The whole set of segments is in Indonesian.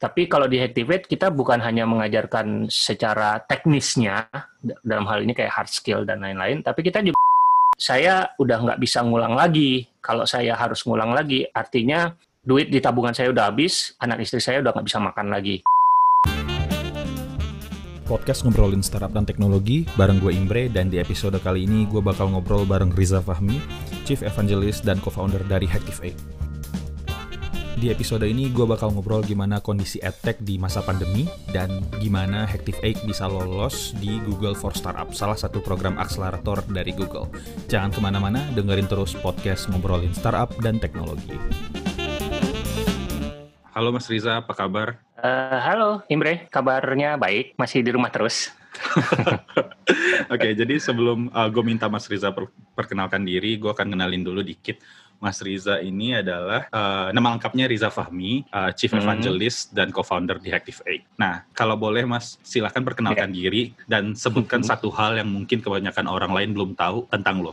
Tapi kalau di Activate kita bukan hanya mengajarkan secara teknisnya dalam hal ini kayak hard skill dan lain-lain, tapi kita juga saya udah nggak bisa ngulang lagi. Kalau saya harus ngulang lagi, artinya duit di tabungan saya udah habis, anak istri saya udah nggak bisa makan lagi. Podcast ngobrolin startup dan teknologi bareng gue Imbre dan di episode kali ini gue bakal ngobrol bareng Riza Fahmi, Chief Evangelist dan co-founder dari Hacktive di episode ini gue bakal ngobrol gimana kondisi edtech di masa pandemi dan gimana Hactive 8 bisa lolos di Google for Startup, salah satu program akselerator dari Google. Jangan ke mana-mana, dengerin terus podcast ngobrolin startup dan teknologi. Halo Mas Riza, apa kabar? Uh, halo Imre, kabarnya baik, masih di rumah terus. Oke, okay, jadi sebelum uh, gue minta Mas Riza per perkenalkan diri, gue akan kenalin dulu dikit Mas Riza ini adalah uh, nama lengkapnya Riza Fahmi, uh, Chief hmm. Evangelist mm -hmm. dan co-founder di Active Egg. Nah, kalau boleh Mas, silahkan perkenalkan yeah. diri dan sebutkan mm -hmm. satu hal yang mungkin kebanyakan orang lain belum tahu tentang lo.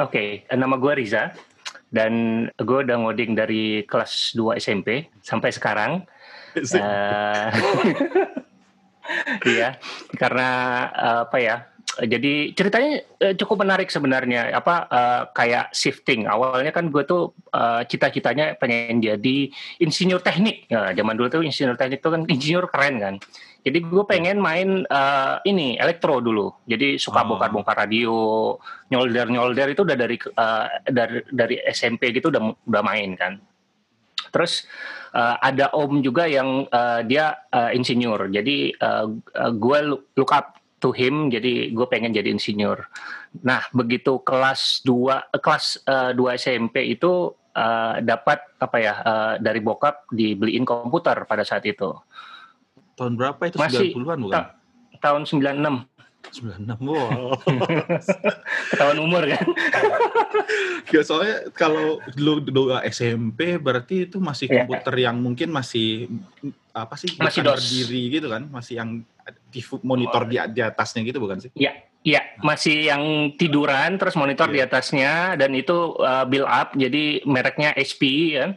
Oke, okay, nama gue Riza dan gue udah ngoding dari kelas 2 SMP sampai sekarang. uh, iya, karena uh, apa ya? Jadi ceritanya uh, cukup menarik sebenarnya. Apa uh, kayak shifting. Awalnya kan gue tuh uh, cita-citanya pengen jadi insinyur teknik. Ya zaman dulu tuh insinyur teknik tuh kan insinyur keren kan. Jadi gue pengen main uh, ini elektro dulu. Jadi suka oh. bongkar-bongkar radio nyolder-nyolder itu udah dari uh, dari dari SMP gitu udah udah main kan. Terus uh, ada om juga yang uh, dia uh, insinyur. Jadi uh, uh, gue look up to him jadi gue pengen jadi insinyur. Nah begitu kelas 2 eh, kelas uh, 2 SMP itu uh, dapat apa ya uh, dari bokap dibeliin komputer pada saat itu. Tahun berapa itu? Masih, 90-an bukan? ta tahun 96 96, wow. Ketahuan umur kan? ya soalnya kalau dulu, dulu SMP berarti itu masih iya. komputer yeah. yang mungkin masih apa sih? Masih berdiri gitu kan? Masih yang di monitor di, di atasnya gitu bukan sih? Iya, iya masih yang tiduran terus monitor yeah. di iya. atasnya dan itu uh, build up jadi mereknya HP kan.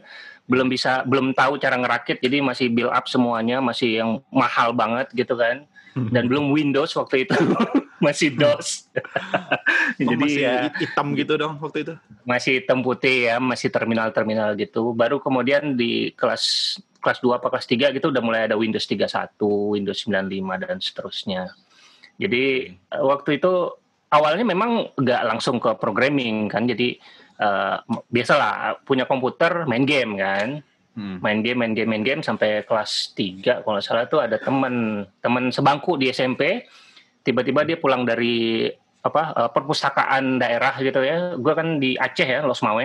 Belum bisa belum tahu cara ngerakit jadi masih build up semuanya masih yang mahal banget gitu kan. Dan belum Windows waktu itu masih DOS. jadi masih ya, hitam gitu dong waktu itu. Masih hitam putih ya, masih terminal-terminal gitu. Baru kemudian di kelas kelas 2 apa kelas 3 gitu udah mulai ada Windows 31, Windows 95 dan seterusnya. Jadi hmm. waktu itu awalnya memang nggak langsung ke programming kan, jadi uh, biasalah punya komputer main game kan, hmm. main game, main game, main game sampai kelas 3 kalau nggak salah tuh ada temen temen sebangku di SMP, tiba-tiba dia pulang dari apa uh, perpustakaan daerah gitu ya, gue kan di Aceh ya Losmawe,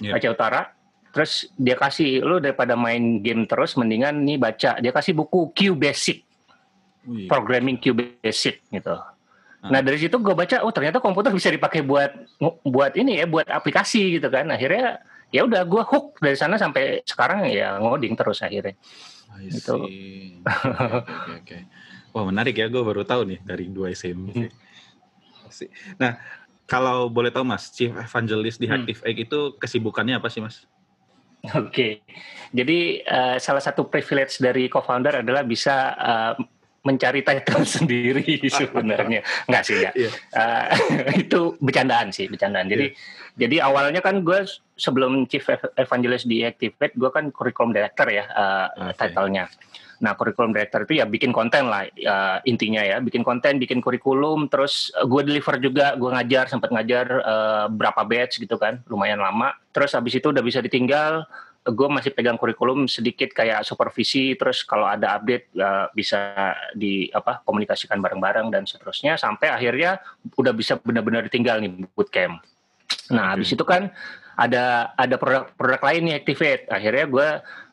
yeah. Aceh Utara Terus dia kasih lu daripada main game terus mendingan nih baca. Dia kasih buku Q Basic. Wih. Programming Q Basic gitu. Hmm. Nah dari situ gue baca, oh ternyata komputer bisa dipakai buat buat ini ya, buat aplikasi gitu kan. Akhirnya ya udah gue hook dari sana sampai sekarang ya ngoding terus akhirnya. Gitu. Oke, oke, oke. Wah menarik ya, gue baru tahu nih dari dua SMP. Hmm. Nah, kalau boleh tahu mas, Chief Evangelist di Active hmm. Egg itu kesibukannya apa sih mas? Oke, okay. jadi uh, salah satu privilege dari co-founder adalah bisa uh, mencari title sendiri sebenarnya. Enggak sih ya. Yeah. Uh, itu bercandaan sih, bercandaan. Jadi yeah. jadi awalnya kan gue sebelum chief evangelist di Activate, gue kan curriculum director ya uh, okay. titlenya. Nah, curriculum director itu ya bikin konten lah uh, intinya ya, bikin konten, bikin kurikulum, terus gue deliver juga, gue ngajar, sempat ngajar uh, berapa batch gitu kan, lumayan lama terus habis itu udah bisa ditinggal gue masih pegang kurikulum sedikit kayak supervisi terus kalau ada update uh, bisa di apa komunikasikan bareng-bareng dan seterusnya sampai akhirnya udah bisa benar-benar ditinggal nih bootcamp. Nah, habis itu kan ada ada produk-produk lain nih Activate. Akhirnya gue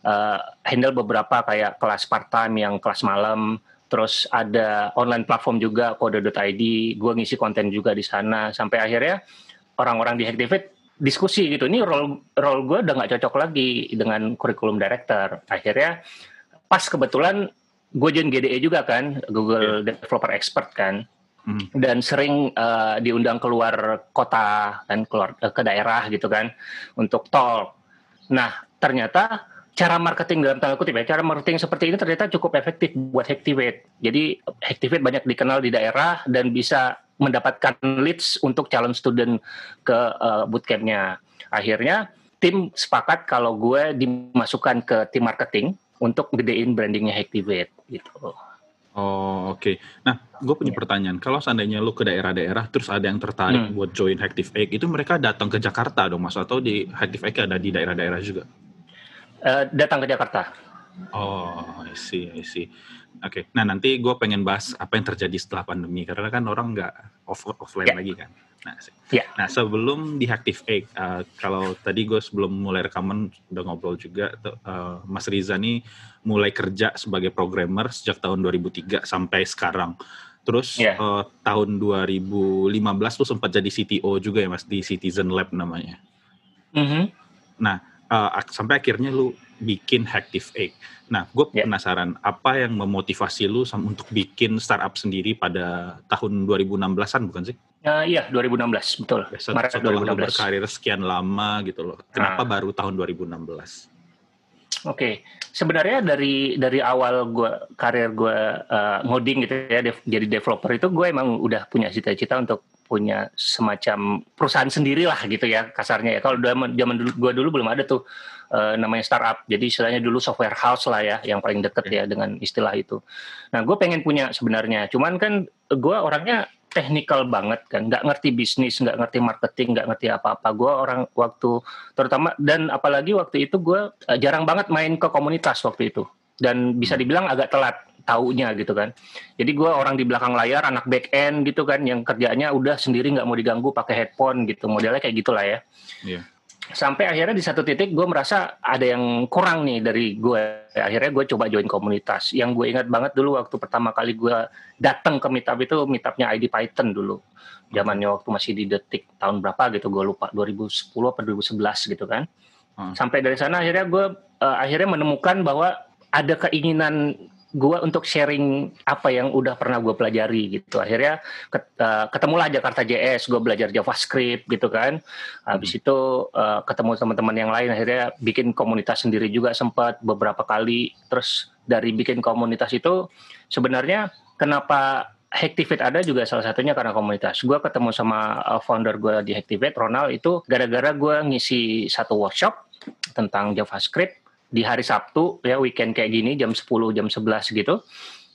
uh, handle beberapa kayak kelas part time yang kelas malam, terus ada online platform juga kode.id, gue ngisi konten juga di sana sampai akhirnya orang-orang di Activate diskusi gitu ini role role gue udah nggak cocok lagi dengan kurikulum director akhirnya pas kebetulan gue join GDE juga kan Google yeah. Developer Expert kan mm. dan sering uh, diundang keluar kota dan keluar uh, ke daerah gitu kan untuk talk nah ternyata cara marketing dalam tanda kutip ya, cara marketing seperti ini ternyata cukup efektif buat Hacktivate. Jadi Hacktivate banyak dikenal di daerah dan bisa mendapatkan leads untuk calon student ke uh, bootcampnya. Akhirnya tim sepakat kalau gue dimasukkan ke tim marketing untuk gedein brandingnya Hacktivate gitu. Oh oke. Okay. Nah, gue punya yeah. pertanyaan. Kalau seandainya lu ke daerah-daerah, terus ada yang tertarik hmm. buat join Active Egg, itu mereka datang ke Jakarta dong, mas? Atau di Active Egg ada di daerah-daerah juga? Uh, datang ke Jakarta. Oh, I see, I see. Oke. Okay. Nah, nanti gue pengen bahas apa yang terjadi setelah pandemi, karena kan orang nggak off offline yeah. lagi kan. Nah, yeah. nah sebelum di Active Egg, uh, kalau tadi gue sebelum mulai rekaman udah ngobrol juga, uh, Mas Riza nih mulai kerja sebagai programmer sejak tahun 2003 sampai sekarang. Terus yeah. uh, tahun 2015 tuh sempat jadi CTO juga ya mas di Citizen Lab namanya. Mm -hmm. Nah uh, sampai akhirnya lu bikin Hacktive Egg. Nah gue yeah. penasaran apa yang memotivasi lu untuk bikin startup sendiri pada tahun 2016an bukan sih? Uh, iya 2016 betul. Ya, Maret setelah 2016. berkarir sekian lama gitu loh. Kenapa uh. baru tahun 2016? Oke, okay. sebenarnya dari dari awal gue karir gue uh, ngoding gitu ya, dev, jadi developer itu gue emang udah punya cita-cita untuk punya semacam perusahaan sendiri lah gitu ya kasarnya ya. Kalau zaman zaman dulu gue dulu belum ada tuh uh, namanya startup. Jadi istilahnya dulu software house lah ya, yang paling deket ya dengan istilah itu. Nah, gue pengen punya sebenarnya. Cuman kan gue orangnya technical banget kan, nggak ngerti bisnis, nggak ngerti marketing, nggak ngerti apa-apa. Gue orang waktu terutama dan apalagi waktu itu gue uh, jarang banget main ke komunitas waktu itu dan bisa hmm. dibilang agak telat taunya gitu kan. Jadi gue orang di belakang layar, anak back end gitu kan, yang kerjanya udah sendiri nggak mau diganggu pakai headphone gitu, modelnya kayak gitulah ya. Yeah sampai akhirnya di satu titik gue merasa ada yang kurang nih dari gue akhirnya gue coba join komunitas. Yang gue ingat banget dulu waktu pertama kali gue datang ke meetup itu meetupnya ID Python dulu. Zamannya waktu masih di detik tahun berapa gitu gue lupa. 2010 atau 2011 gitu kan. Hmm. sampai dari sana akhirnya gue uh, akhirnya menemukan bahwa ada keinginan gue untuk sharing apa yang udah pernah gue pelajari gitu akhirnya uh, ketemulah Jakarta JS gue belajar JavaScript gitu kan habis hmm. itu uh, ketemu teman-teman yang lain akhirnya bikin komunitas sendiri juga sempat beberapa kali terus dari bikin komunitas itu sebenarnya kenapa Hacktivate ada juga salah satunya karena komunitas. Gue ketemu sama uh, founder gue di Hacktivate, Ronald, itu gara-gara gue ngisi satu workshop tentang JavaScript di hari Sabtu ya weekend kayak gini jam 10 jam 11 gitu.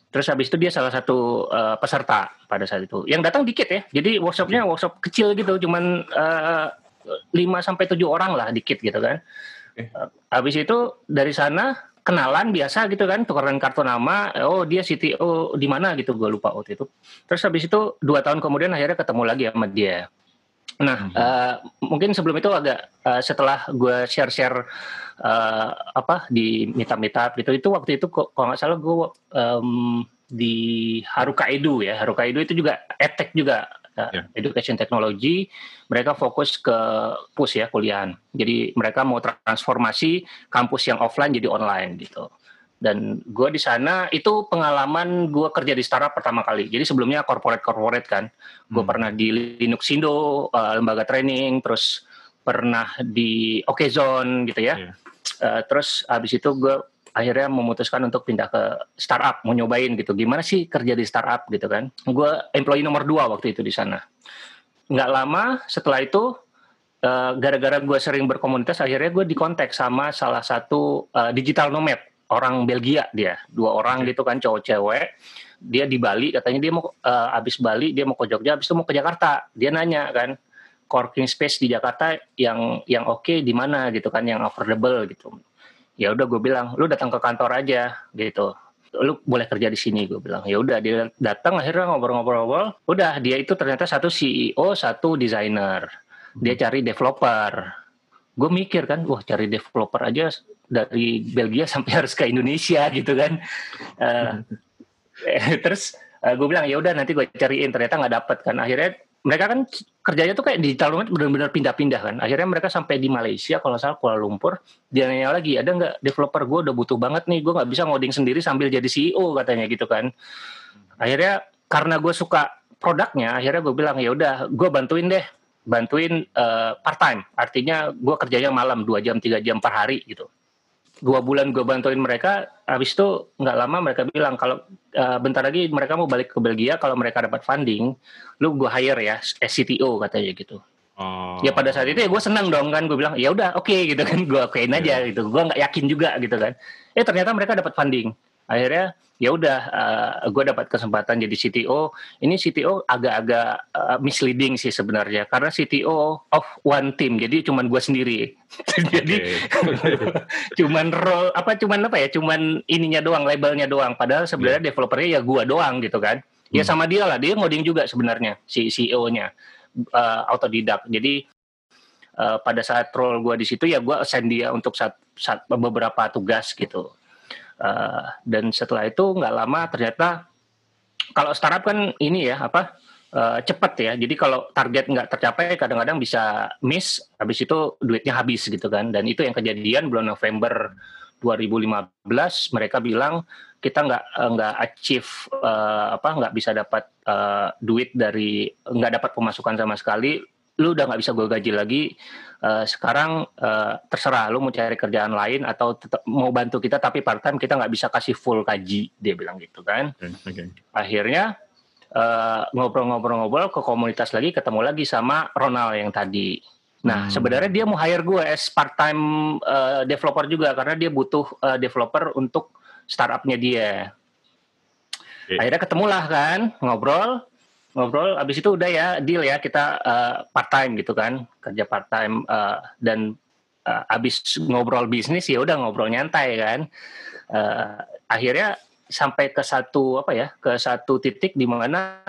Terus habis itu dia salah satu uh, peserta pada saat itu. Yang datang dikit ya. Jadi workshopnya workshop kecil gitu, cuman uh, 5 sampai tujuh orang lah dikit gitu kan. Okay. Uh, habis itu dari sana kenalan biasa gitu kan, tukeran kartu nama, oh dia CTO di mana gitu, gue lupa waktu itu. Terus habis itu dua tahun kemudian akhirnya ketemu lagi sama dia. Nah, hmm. uh, mungkin sebelum itu agak uh, setelah gue share-share uh, apa di meetup-meetup gitu, itu waktu itu kok kalau nggak salah gue um, di Haruka Edu ya, Haruka Edu itu juga edtech juga, uh, yeah. education technology. Mereka fokus ke push ya kuliahan. Jadi mereka mau transformasi kampus yang offline jadi online gitu dan gue di sana itu pengalaman gue kerja di startup pertama kali jadi sebelumnya corporate corporate kan gue hmm. pernah di Linux Indo uh, lembaga training terus pernah di Okezone gitu ya yeah. Iya. uh, terus habis itu gue akhirnya memutuskan untuk pindah ke startup mau nyobain gitu gimana sih kerja di startup gitu kan gue employee nomor dua waktu itu di sana nggak lama setelah itu uh, gara-gara gue sering berkomunitas akhirnya gue dikontak sama salah satu uh, digital nomad orang Belgia dia. Dua orang okay. gitu kan cowok cewek. Dia di Bali katanya dia mau uh, habis Bali dia mau ke Jogja habis itu mau ke Jakarta. Dia nanya kan coworking space di Jakarta yang yang oke okay di mana? Gitu kan yang affordable gitu. Ya udah gue bilang lu datang ke kantor aja gitu. Lu boleh kerja di sini gue bilang. Ya udah dia datang akhirnya ngobrol-ngobrol-ngobrol. Udah dia itu ternyata satu CEO satu desainer dia hmm. cari developer. Gue mikir kan wah cari developer aja dari Belgia sampai harus ke Indonesia gitu kan. Uh, terus uh, eh, gue bilang ya udah nanti gue cariin. Ternyata nggak dapet kan. Akhirnya mereka kan kerjanya tuh kayak digital nomad benar-benar pindah-pindah kan. Akhirnya mereka sampai di Malaysia kalau salah Kuala Lumpur. Dia nanya lagi ada nggak developer gue udah butuh banget nih gue nggak bisa ngoding sendiri sambil jadi CEO katanya gitu kan. Akhirnya karena gue suka produknya akhirnya gue bilang ya udah gue bantuin deh bantuin uh, eh, part time artinya gue kerjanya malam dua jam tiga jam per hari gitu dua bulan gue bantuin mereka habis itu nggak lama mereka bilang kalau uh, bentar lagi mereka mau balik ke Belgia kalau mereka dapat funding lu gue hire ya CTO katanya gitu. Oh. ya pada saat itu ya gue senang dong kan gue bilang ya udah oke okay, gitu kan. Gue okein aja yeah. gitu. Gue nggak yakin juga gitu kan. Eh ternyata mereka dapat funding akhirnya ya udah uh, eh, gue dapat kesempatan jadi CTO ini CTO agak-agak uh, misleading sih sebenarnya karena CTO of one team jadi cuman gue sendiri. Jadi cuman role apa cuman apa ya cuman ininya doang labelnya doang. Padahal sebenarnya yeah. developernya ya gue doang gitu kan. Ya hmm. sama dia lah dia ngoding juga sebenarnya si CEO-nya uh, eh, autodidak. Jadi uh, pada saat role gue di situ ya gue assign dia untuk saat, saat beberapa tugas gitu Uh, dan setelah itu nggak lama ternyata kalau startup kan ini ya apa uh, cepat ya. Jadi kalau target nggak tercapai kadang-kadang bisa miss, habis itu duitnya habis gitu kan. Dan itu yang kejadian bulan November 2015 mereka bilang kita nggak nggak achieve uh, apa nggak bisa dapat uh, duit dari nggak dapat pemasukan sama sekali lu udah nggak bisa gue gaji lagi uh, sekarang uh, terserah lu mau cari kerjaan lain atau tetap mau bantu kita tapi part time kita nggak bisa kasih full gaji dia bilang gitu kan okay, okay. akhirnya uh, ngobrol-ngobrol-ngobrol ke komunitas lagi ketemu lagi sama Ronald yang tadi nah hmm. sebenarnya dia mau hire gue as part time uh, developer juga karena dia butuh uh, developer untuk startupnya dia okay. akhirnya ketemulah kan ngobrol ngobrol abis itu udah ya deal ya kita uh, eh, part time gitu kan kerja part time uh, dan uh, abis ngobrol bisnis ya udah ngobrol nyantai kan. Uh, akhirnya sampai ke satu apa ya ke satu titik di mana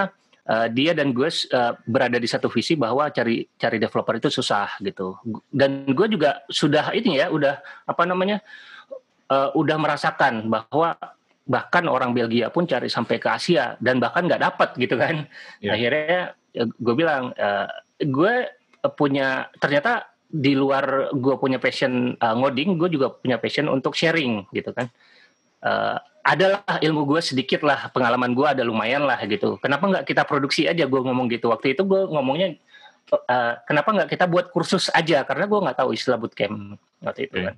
uh, dia dan gue uh, berada di satu visi bahwa cari cari developer itu susah gitu. Dan gue juga sudah ini ya udah apa namanya uh, udah merasakan bahwa bahkan orang Belgia pun cari sampai ke Asia dan bahkan nggak dapat gitu kan. Yeah. akhirnya ya, gue bilang uh, gue punya ternyata di luar gue punya passion uh, ngoding gue juga punya passion untuk sharing gitu kan. Uh, adalah ilmu gue sedikit lah pengalaman gue ada lumayan lah gitu. Kenapa nggak kita produksi aja? Gue ngomong gitu. Waktu itu gue ngomongnya uh, kenapa nggak kita buat kursus aja? Karena gue nggak tahu istilah bootcamp waktu itu kan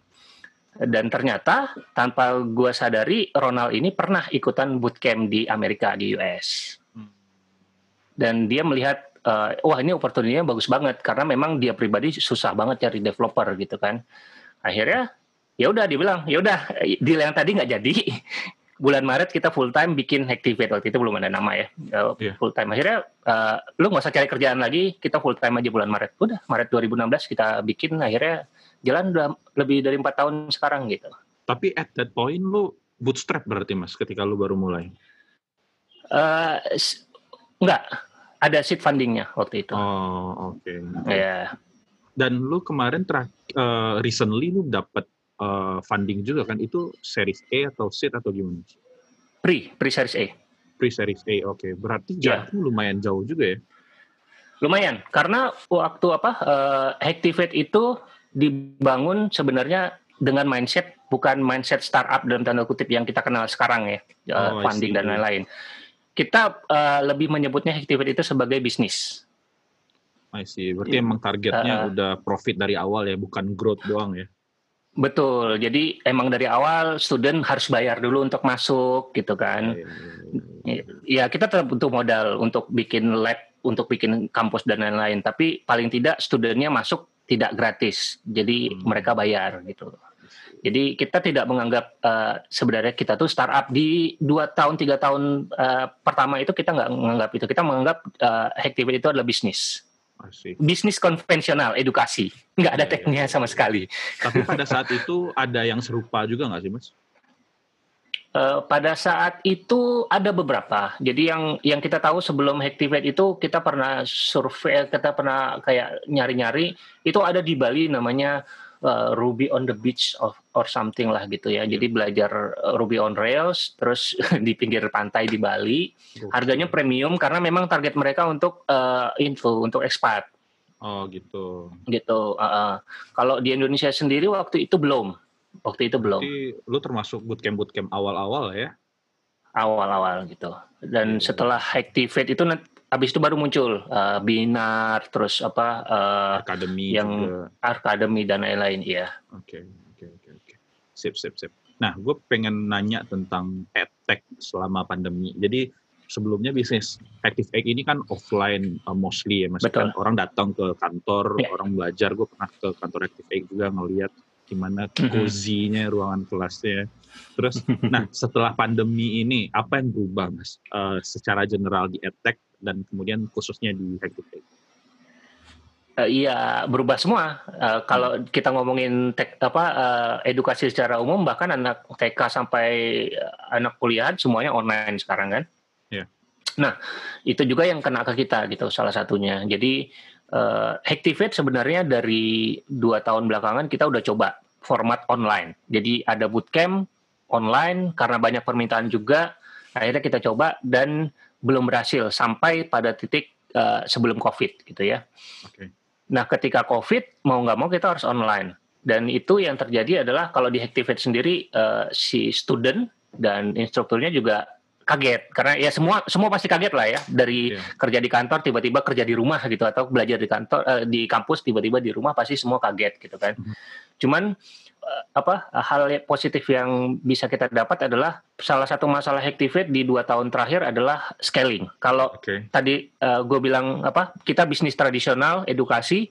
dan ternyata tanpa gue sadari Ronald ini pernah ikutan bootcamp di Amerika di US. Dan dia melihat uh, wah ini opportunity-nya bagus banget karena memang dia pribadi susah banget cari developer gitu kan. Akhirnya ya udah dia bilang ya udah deal yang tadi nggak jadi. Bulan Maret kita full time bikin Hacktivate waktu itu belum ada nama ya uh, yeah. full time. Akhirnya uh, lu nggak usah cari kerjaan lagi, kita full time aja bulan Maret. Udah Maret 2016 kita bikin akhirnya jalan udah lebih dari empat tahun sekarang gitu. Tapi at that point lu bootstrap berarti mas ketika lu baru mulai? Uh, enggak, ada seed fundingnya waktu itu. Oh oke. Okay. Ya. Yeah. Dan lu kemarin terakhir uh, recently lu dapat uh, funding juga kan? Itu series A atau seed atau gimana? Pre, pre series A. Pre series A, oke. Okay. Berarti yeah. lumayan jauh juga ya? Lumayan, karena waktu apa uh, Activate itu dibangun sebenarnya dengan mindset bukan mindset startup dalam tanda kutip yang kita kenal sekarang ya eh, oh, funding dan lain-lain. Kita uh, lebih menyebutnya activity itu sebagai bisnis. I see. Berarti yeah. emang targetnya uh, udah profit dari awal ya, bukan growth doang ya. Betul. Jadi emang dari awal student harus bayar dulu untuk masuk gitu kan. Yeah, yeah, yeah. Ya kita tetap butuh modal untuk bikin lab, untuk bikin kampus dan lain-lain. Tapi paling tidak studentnya masuk tidak gratis, jadi hmm. mereka bayar gitu. Jadi kita tidak menganggap uh, sebenarnya kita tuh startup di dua tahun tiga tahun uh, pertama itu kita nggak menganggap itu, kita menganggap uh, Hacktivate itu adalah bisnis. Asik. Bisnis konvensional, edukasi, nggak ada ya, tekniknya ya. sama sekali. Tapi pada saat itu ada yang serupa juga nggak sih, mas? Uh, pada saat itu ada beberapa. Jadi yang yang kita tahu sebelum Hacktivate itu kita pernah survei, kita pernah kayak nyari-nyari itu ada di Bali namanya uh, Ruby on the Beach of, or something lah gitu ya. Jadi belajar eh, Ruby on Rails terus di pinggir pantai di Bali. Harganya premium karena memang target mereka untuk uh, info untuk expat. Oh gitu. Gitu. Uh, uh. Kalau di Indonesia sendiri waktu itu belum Waktu itu belum. Jadi lu termasuk bootcamp bootcamp awal-awal ya? Awal-awal gitu. Dan hmm. setelah Activate itu habis itu baru muncul uh, Binar terus apa uh, Akademi yang juga. Akademi dan lain-lain ya. Oke, oke, oke, oke. sip, sip, sip. Nah, gue pengen nanya tentang edtech selama pandemi. Jadi sebelumnya bisnis Active Egg ini kan offline uh, mostly ya, maksudnya kan orang datang ke kantor, yeah. orang belajar. Gue pernah ke kantor Active Egg juga ngeliat gimana cozy-nya ruangan kelasnya. Terus, nah setelah pandemi ini apa yang berubah mas? Uh, secara general di edtech dan kemudian khususnya di Egg? Uh, iya berubah semua. Uh, kalau kita ngomongin tek, apa uh, edukasi secara umum bahkan anak TK sampai anak kuliah semuanya online sekarang kan. Yeah. Nah itu juga yang kena ke kita gitu salah satunya. Jadi uh, Activate sebenarnya dari dua tahun belakangan kita udah coba format online. Jadi ada bootcamp online karena banyak permintaan juga. Akhirnya kita coba dan belum berhasil sampai pada titik uh, sebelum COVID gitu ya. Okay. Nah, ketika COVID mau nggak mau kita harus online. Dan itu yang terjadi adalah kalau di Activate sendiri uh, si student dan instrukturnya juga kaget karena ya semua semua pasti kaget lah ya dari yeah. kerja di kantor tiba-tiba kerja di rumah gitu atau belajar di kantor uh, di kampus tiba-tiba di rumah pasti semua kaget gitu kan. Mm -hmm. Cuman uh, apa hal positif yang bisa kita dapat adalah salah satu masalah Activate di dua tahun terakhir adalah scaling. Kalau okay. tadi uh, gue bilang apa kita bisnis tradisional edukasi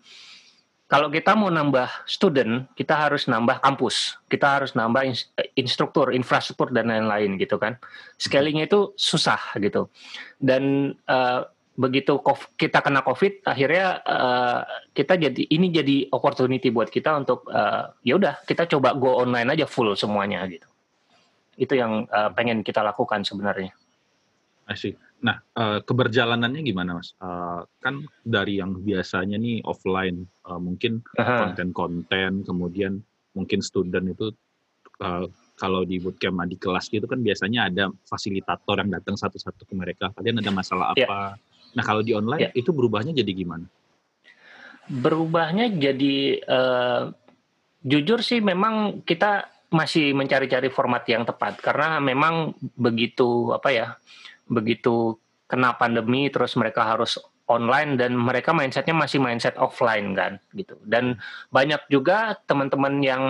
kalau kita mau nambah student, kita harus nambah kampus, kita harus nambah instruktur, infrastruktur dan lain-lain gitu kan. Scalingnya itu susah gitu. Dan uh, begitu kita kena COVID, akhirnya uh, kita jadi ini jadi opportunity buat kita untuk uh, ya udah kita coba go online aja full semuanya gitu. Itu yang uh, pengen kita lakukan sebenarnya. Asik. Nah, uh, keberjalanannya gimana, Mas? Uh, kan dari yang biasanya nih offline, uh, mungkin konten-konten, kemudian mungkin student itu kalau di bootcamp di kelas gitu kan biasanya ada fasilitator yang datang satu-satu ke mereka. Kalian ada masalah ya. apa? Nah, kalau di online yeah. itu berubahnya jadi gimana? Berubahnya jadi uh, jujur sih memang kita masih mencari-cari format yang tepat karena memang begitu apa ya begitu kena pandemi terus mereka harus online dan mereka mindsetnya masih mindset offline kan gitu. Dan banyak juga teman-teman yang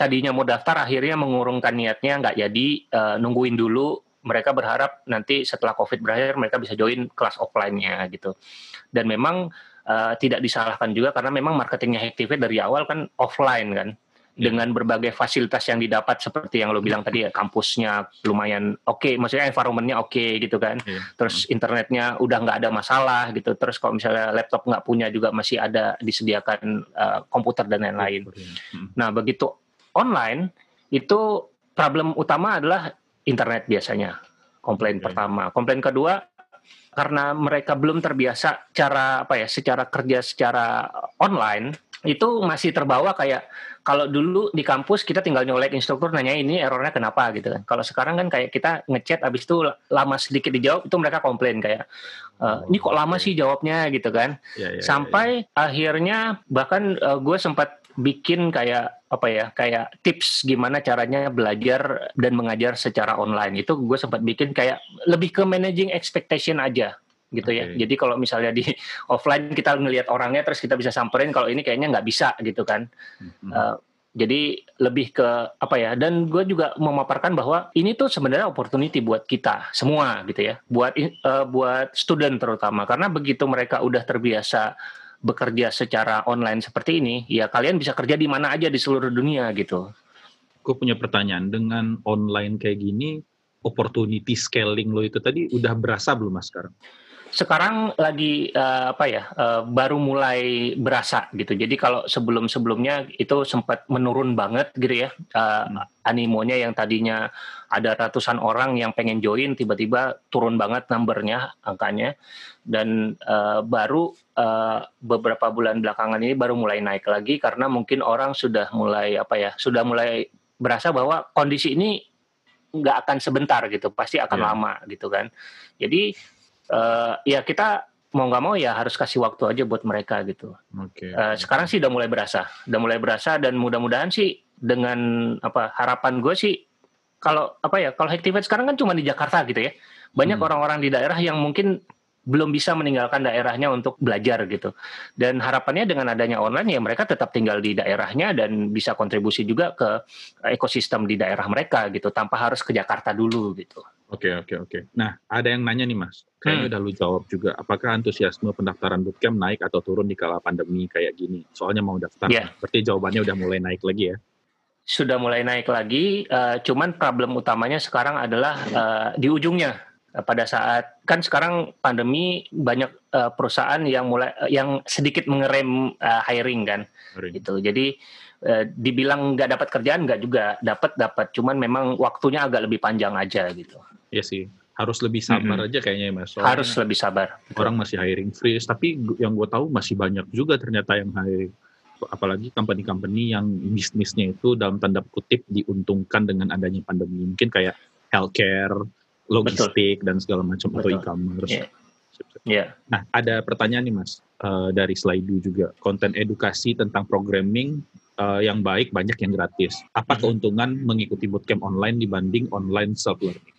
tadinya mau daftar akhirnya mengurungkan niatnya nggak jadi uh, nungguin dulu. Mereka berharap nanti setelah covid berakhir mereka bisa join kelas offline-nya gitu. Dan memang uh, tidak disalahkan juga karena memang marketingnya Activate dari awal kan offline kan. Dengan berbagai fasilitas yang didapat seperti yang lo bilang tadi ya kampusnya lumayan oke okay, maksudnya environmentnya oke okay, gitu kan. Yeah. terus internetnya udah nggak ada masalah gitu. Terus kalau misalnya laptop nggak punya juga masih ada disediakan uh, komputer dan lain-lain. Hmm. nah begitu online itu problem utama adalah internet biasanya komplain okay. pertama. Komplain kedua karena mereka belum terbiasa cara apa ya secara kerja secara online itu masih terbawa kayak kalau dulu di kampus kita tinggal nyolek instruktur nanya ini errornya kenapa gitu kan. Kalau sekarang kan kayak kita ngechat abis itu lama sedikit dijawab itu mereka komplain kayak e, ini kok lama sih jawabnya gitu kan. Ya, ya, Sampai ya, ya. akhirnya bahkan uh, gue sempat bikin kayak apa ya kayak tips gimana caranya belajar dan mengajar secara online itu gue sempat bikin kayak lebih ke managing expectation aja gitu okay. ya. Jadi kalau misalnya di offline kita ngelihat orangnya terus kita bisa samperin kalau ini kayaknya nggak bisa gitu kan. Mm-hmm. Uh, jadi lebih ke apa ya? Dan gue juga memaparkan bahwa ini tuh sebenarnya opportunity buat kita semua gitu ya, buat uh, buat student terutama karena begitu mereka udah terbiasa bekerja secara online seperti ini, ya kalian bisa kerja di mana aja di seluruh dunia gitu. Gue punya pertanyaan dengan online kayak gini, opportunity scaling lo itu tadi udah berasa belum mas sekarang? Sekarang lagi uh, apa ya uh, baru mulai berasa gitu. Jadi kalau sebelum-sebelumnya itu sempat menurun banget gitu ya uh, hmm. animonya yang tadinya ada ratusan orang yang pengen join tiba-tiba turun banget numbernya angkanya dan uh, baru uh, beberapa bulan belakangan ini baru mulai naik lagi karena mungkin orang sudah mulai apa ya sudah mulai berasa bahwa kondisi ini nggak akan sebentar gitu pasti akan yeah. lama gitu kan. Jadi uh, ya kita mau nggak mau ya harus kasih waktu aja buat mereka gitu. Okay. Uh, sekarang sih udah mulai berasa, udah mulai berasa dan mudah-mudahan sih dengan apa harapan gue sih kalau apa ya kalau Activate sekarang kan cuma di Jakarta gitu ya. Banyak hmm. orang-orang hmm. di daerah yang mungkin belum bisa meninggalkan daerahnya untuk belajar gitu. Dan harapannya dengan adanya online ya mereka tetap tinggal di daerahnya dan bisa kontribusi juga ke ekosistem di daerah mereka gitu tanpa harus ke Jakarta dulu gitu. Oke oke oke. Nah ada yang nanya nih mas, kayaknya hmm. udah lu jawab juga. Apakah antusiasme pendaftaran bootcamp naik atau turun di kala pandemi kayak gini? Soalnya mau daftar, yeah. berarti jawabannya udah mulai naik lagi ya? Sudah mulai naik lagi. Uh, cuman problem utamanya sekarang adalah uh, di ujungnya Eh, pada saat kan sekarang pandemi banyak uh, perusahaan yang mulai uh, yang sedikit mengerem uh, hiring kan hiring. gitu jadi uh, dibilang nggak dapat kerjaan nggak juga dapat dapat cuman memang waktunya agak lebih panjang aja gitu Iya sih harus lebih sabar mm -hmm. aja kayaknya mas Soalnya harus lebih sabar orang masih hiring freeze tapi yang gue tahu masih banyak juga ternyata yang hiring apalagi company-company yang bisnisnya itu dalam tanda kutip diuntungkan dengan adanya pandemi mungkin kayak healthcare logistik Betul. dan segala macam atau e-commerce. Yeah. Yeah. Nah, ada pertanyaan nih Mas uh, dari slide juga. Konten edukasi tentang programming uh, yang baik banyak yang gratis. Apa mm-hmm. keuntungan mengikuti bootcamp online dibanding online self learning?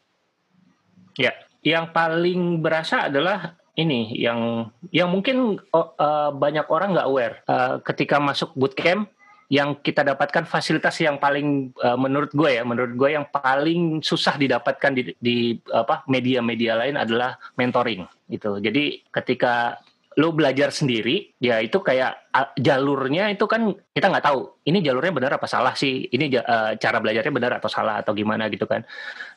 Ya, yang paling berasa adalah ini yang yang mungkin uh, banyak orang nggak aware uh, ketika masuk bootcamp yang kita dapatkan fasilitas yang paling uh, menurut gue ya, menurut gue yang paling susah didapatkan di, di apa media-media lain adalah mentoring gitu. Jadi ketika lo belajar sendiri, ya itu kayak jalurnya itu kan kita nggak tahu ini jalurnya benar apa salah sih ini uh, cara belajarnya benar atau salah atau gimana gitu kan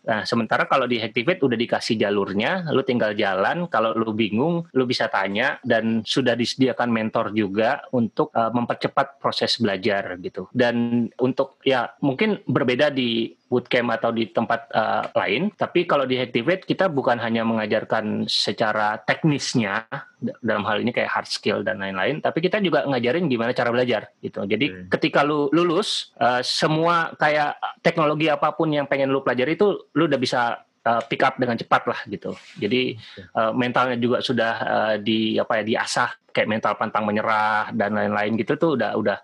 nah sementara kalau di Hacktivate udah dikasih jalurnya lu tinggal jalan kalau lu bingung lu bisa tanya dan sudah disediakan mentor juga untuk uh, mempercepat proses belajar gitu dan untuk ya mungkin berbeda di bootcamp atau di tempat uh, lain. Tapi kalau di Hacktivate kita bukan hanya mengajarkan secara teknisnya dalam hal ini kayak hard skill dan lain-lain, tapi kita juga ngajarin gimana cara belajar gitu. Jadi hmm. Ketika lu lulus uh, semua kayak teknologi apa pun yang pengen lu pelajari itu lu udah bisa uh, pick up dengan cepat lah gitu. Jadi uh, mentalnya juga sudah uh, di apa ya diasah kayak mental pantang menyerah dan lain-lain gitu tuh udah udah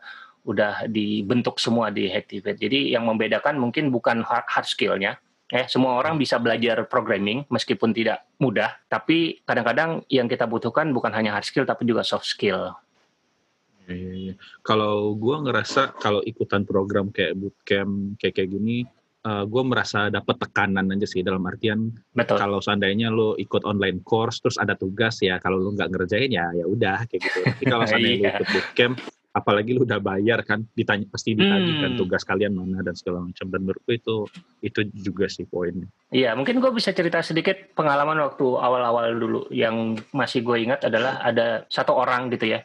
udah dibentuk semua di Hacktivate. Jadi yang membedakan mungkin bukan hard, hard skillnya, Eh, semua orang bisa belajar programming meskipun tidak mudah, tapi kadang-kadang yang kita butuhkan bukan hanya hard skill tapi juga soft skill. Iya, iya, iya. Kalau gue ngerasa kalau ikutan program kayak bootcamp kayak kayak gini, uh, eh, gue merasa dapat tekanan aja sih dalam artian Betul. kalau seandainya lo ikut online course terus ada tugas ya kalau lo nggak ngerjain ya ya udah kayak gitu. Tapi kalau seandainya lo ikut bootcamp apalagi lu udah bayar kan ditanya pasti ditanya kan hmm. tugas kalian mana dan segala macam dan menurutku itu itu juga sih poinnya iya mungkin gue bisa cerita sedikit pengalaman waktu awal-awal dulu yang masih gue ingat adalah ada satu orang gitu ya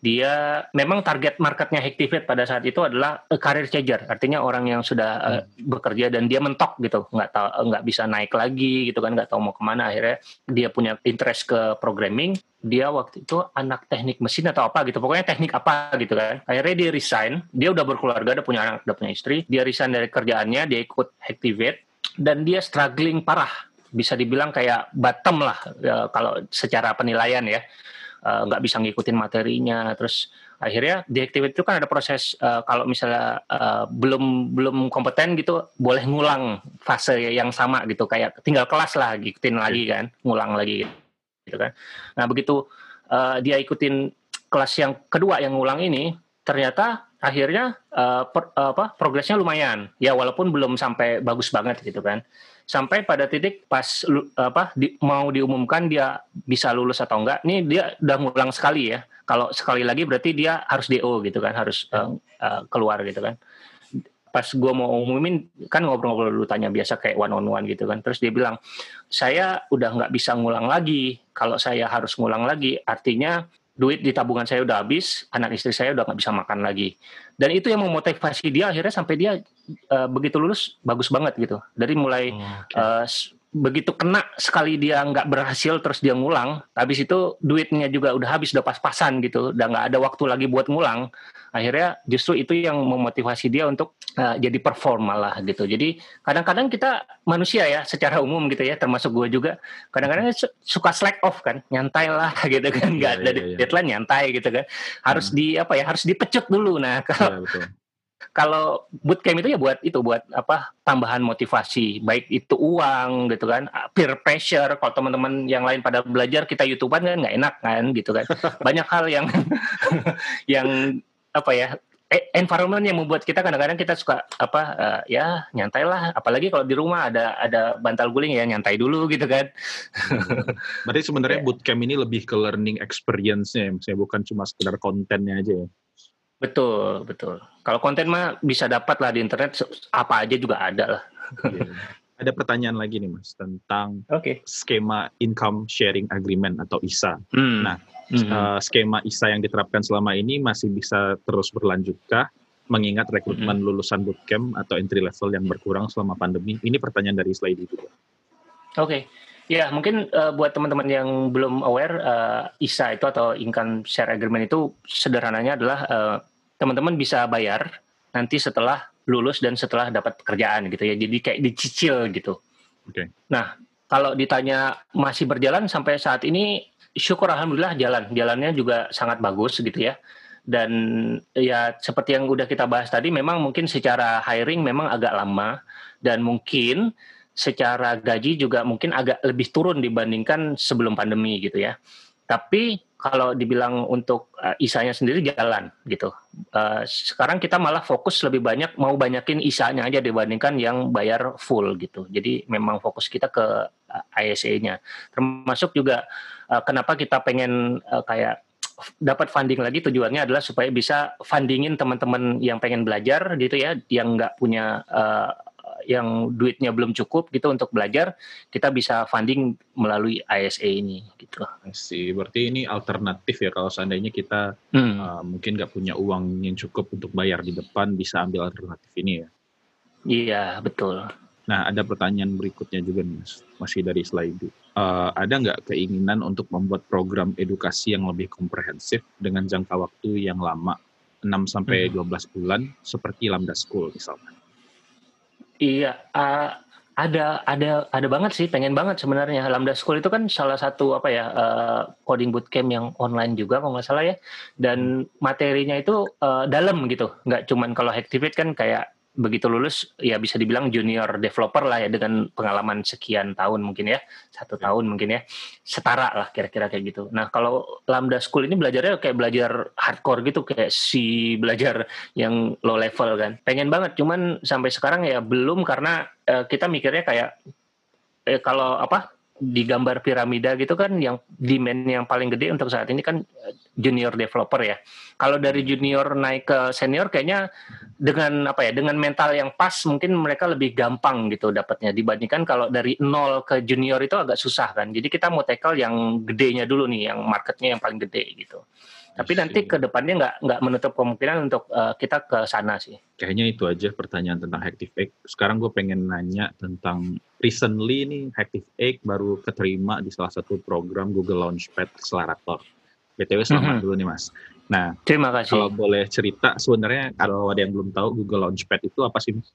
dia memang target marketnya Hacktivate pada saat itu adalah career changer artinya orang yang sudah uh, bekerja dan dia mentok gitu nggak tahu nggak bisa naik lagi gitu kan nggak tahu mau ke mana akhirnya dia punya interest ke programming dia waktu itu anak teknik mesin atau apa gitu pokoknya teknik apa gitu kan. Akhirnya dia resign dia udah berkeluarga udah punya anak udah punya istri dia resign dari kerjaannya dia ikut Hacktivate dan dia struggling parah bisa dibilang kayak bottom lah ya, kalau secara penilaian ya. Eh, nggak uh, bisa ngikutin materinya. Terus akhirnya di Activate itu kan ada proses uh, kalau misalnya uh, belum belum kompeten gitu boleh ngulang fase yang sama gitu. Kayak tinggal kelas lah ngikutin okay. lagi kan ngulang lagi gitu kan. Nah begitu uh, dia ikutin kelas yang kedua yang ngulang ini ternyata akhirnya uh, per, uh, apa progresnya lumayan. Ya walaupun belum sampai bagus banget gitu kan sampai pada titik pas apa di, mau diumumkan dia bisa lulus atau enggak ini dia udah ngulang sekali ya. Kalau sekali lagi berarti dia harus do gitu kan harus uh, uh, keluar gitu kan. Pas gue mau umumin kan ngobrol-ngobrol dulu tanya biasa kayak one on one gitu kan. Terus dia bilang saya udah nggak bisa ngulang lagi. Kalau saya harus ngulang lagi artinya duit di tabungan saya udah habis, anak istri saya udah nggak bisa makan lagi. Dan itu yang memotivasi dia akhirnya sampai dia uh, begitu lulus bagus banget gitu. Dari mulai oh, okay. uh, begitu kena sekali dia nggak berhasil terus dia ngulang, habis itu duitnya juga udah habis udah pas-pasan gitu, udah nggak ada waktu lagi buat ngulang. Akhirnya justru itu yang memotivasi dia untuk uh, jadi perform malah gitu. Jadi kadang-kadang kita manusia ya secara umum gitu ya, termasuk gue juga kadang-kadang suka slack off kan, nyantai lah gitu kan, nggak yeah, ada yeah, yeah. deadline nyantai gitu kan. Harus hmm. di apa ya, harus dipecut dulu. Nah kalau yeah, kalau bootcamp itu ya buat itu buat apa tambahan motivasi baik itu uang gitu kan peer pressure. Kalau teman-teman yang lain pada belajar kita youtuber kan nggak enak kan gitu kan. Banyak hal yang yang apa ya eh, environment yang membuat kita kadang-kadang kita suka apa uh, ya nyantai lah. Apalagi kalau di rumah ada ada bantal guling ya nyantai dulu gitu kan. Berarti sebenarnya yeah. bootcamp ini lebih ke learning experience-nya ya bukan cuma sekedar kontennya aja ya betul betul kalau konten mah bisa dapat lah di internet apa aja juga ada lah yeah. ada pertanyaan lagi nih mas tentang okay. skema income sharing agreement atau ISA hmm. nah mm-hmm. uh, skema ISA yang diterapkan selama ini masih bisa terus berlanjutkah? Mengingat rekrutmen mm-hmm. lulusan bootcamp atau entry level yang berkurang selama pandemi. Ini pertanyaan dari slide itu. Oke. Okay. Ya, mungkin uh, buat teman-teman yang belum aware, uh, ISA itu atau Income Share Agreement itu sederhananya adalah uh, teman-teman bisa bayar nanti setelah lulus dan setelah dapat pekerjaan gitu ya. Jadi kayak dicicil gitu. Oke. Okay. Nah, kalau ditanya masih berjalan sampai saat ini syukur alhamdulillah jalan jalannya juga sangat bagus gitu ya dan ya seperti yang udah kita bahas tadi memang mungkin secara hiring memang agak lama dan mungkin secara gaji juga mungkin agak lebih turun dibandingkan sebelum pandemi gitu ya tapi kalau dibilang untuk uh, isanya sendiri jalan gitu. Uh, sekarang kita malah fokus lebih banyak mau banyakin isanya aja dibandingkan yang bayar full gitu. Jadi memang fokus kita ke uh, ISA-nya. Termasuk juga uh, kenapa kita pengen uh, kayak dapat funding lagi tujuannya adalah supaya bisa fundingin teman-teman yang pengen belajar gitu ya, yang nggak punya uh, yang duitnya belum cukup gitu untuk belajar, kita bisa funding melalui ISA ini gitu. Sih, berarti ini alternatif ya kalau seandainya kita hmm. uh, mungkin nggak punya uang yang cukup untuk bayar di depan, bisa ambil alternatif ini ya. Iya betul. Nah ada pertanyaan berikutnya juga nih mas, masih dari slide. Uh, ada nggak keinginan untuk membuat program edukasi yang lebih komprehensif dengan jangka waktu yang lama 6 sampai hmm. 12 bulan seperti Lambda School misalnya? Iya, uh, ada ada ada banget sih, pengen banget sebenarnya. Lambda School itu kan salah satu apa ya uh, coding bootcamp yang online juga kalau nggak salah ya. Dan materinya itu uh, dalam gitu, nggak cuman kalau Activate kan kayak begitu lulus ya bisa dibilang junior developer lah ya dengan pengalaman sekian tahun mungkin ya satu ya. tahun mungkin ya setara lah kira-kira kayak gitu. Nah kalau Lambda School ini belajarnya kayak belajar hardcore gitu kayak si belajar yang low level kan. Pengen banget cuman sampai sekarang ya belum karena uh, kita mikirnya kayak eh, kalau apa di gambar piramida gitu kan yang demand yang paling gede untuk saat ini kan eh, junior developer ya. Kalau dari junior naik ke senior kayaknya dengan apa ya dengan mental yang pas mungkin mereka lebih gampang gitu dapatnya dibandingkan kalau dari nol ke junior itu agak susah kan. Jadi kita mau tackle yang gedenya dulu nih yang marketnya yang paling gede gitu. Tapi nanti ke depannya nggak nggak menutup kemungkinan untuk uh, kita ke sana sih. Kayaknya itu aja pertanyaan tentang Active Egg. Sekarang gue pengen nanya tentang recently nih Active Egg baru keterima di salah satu program Google Launchpad Accelerator. BTW selamat mm -hmm. dulu nih Mas. Nah, terima kasih. Kalau boleh cerita sebenarnya kalau ada yang belum tahu Google Launchpad itu apa sih Mas?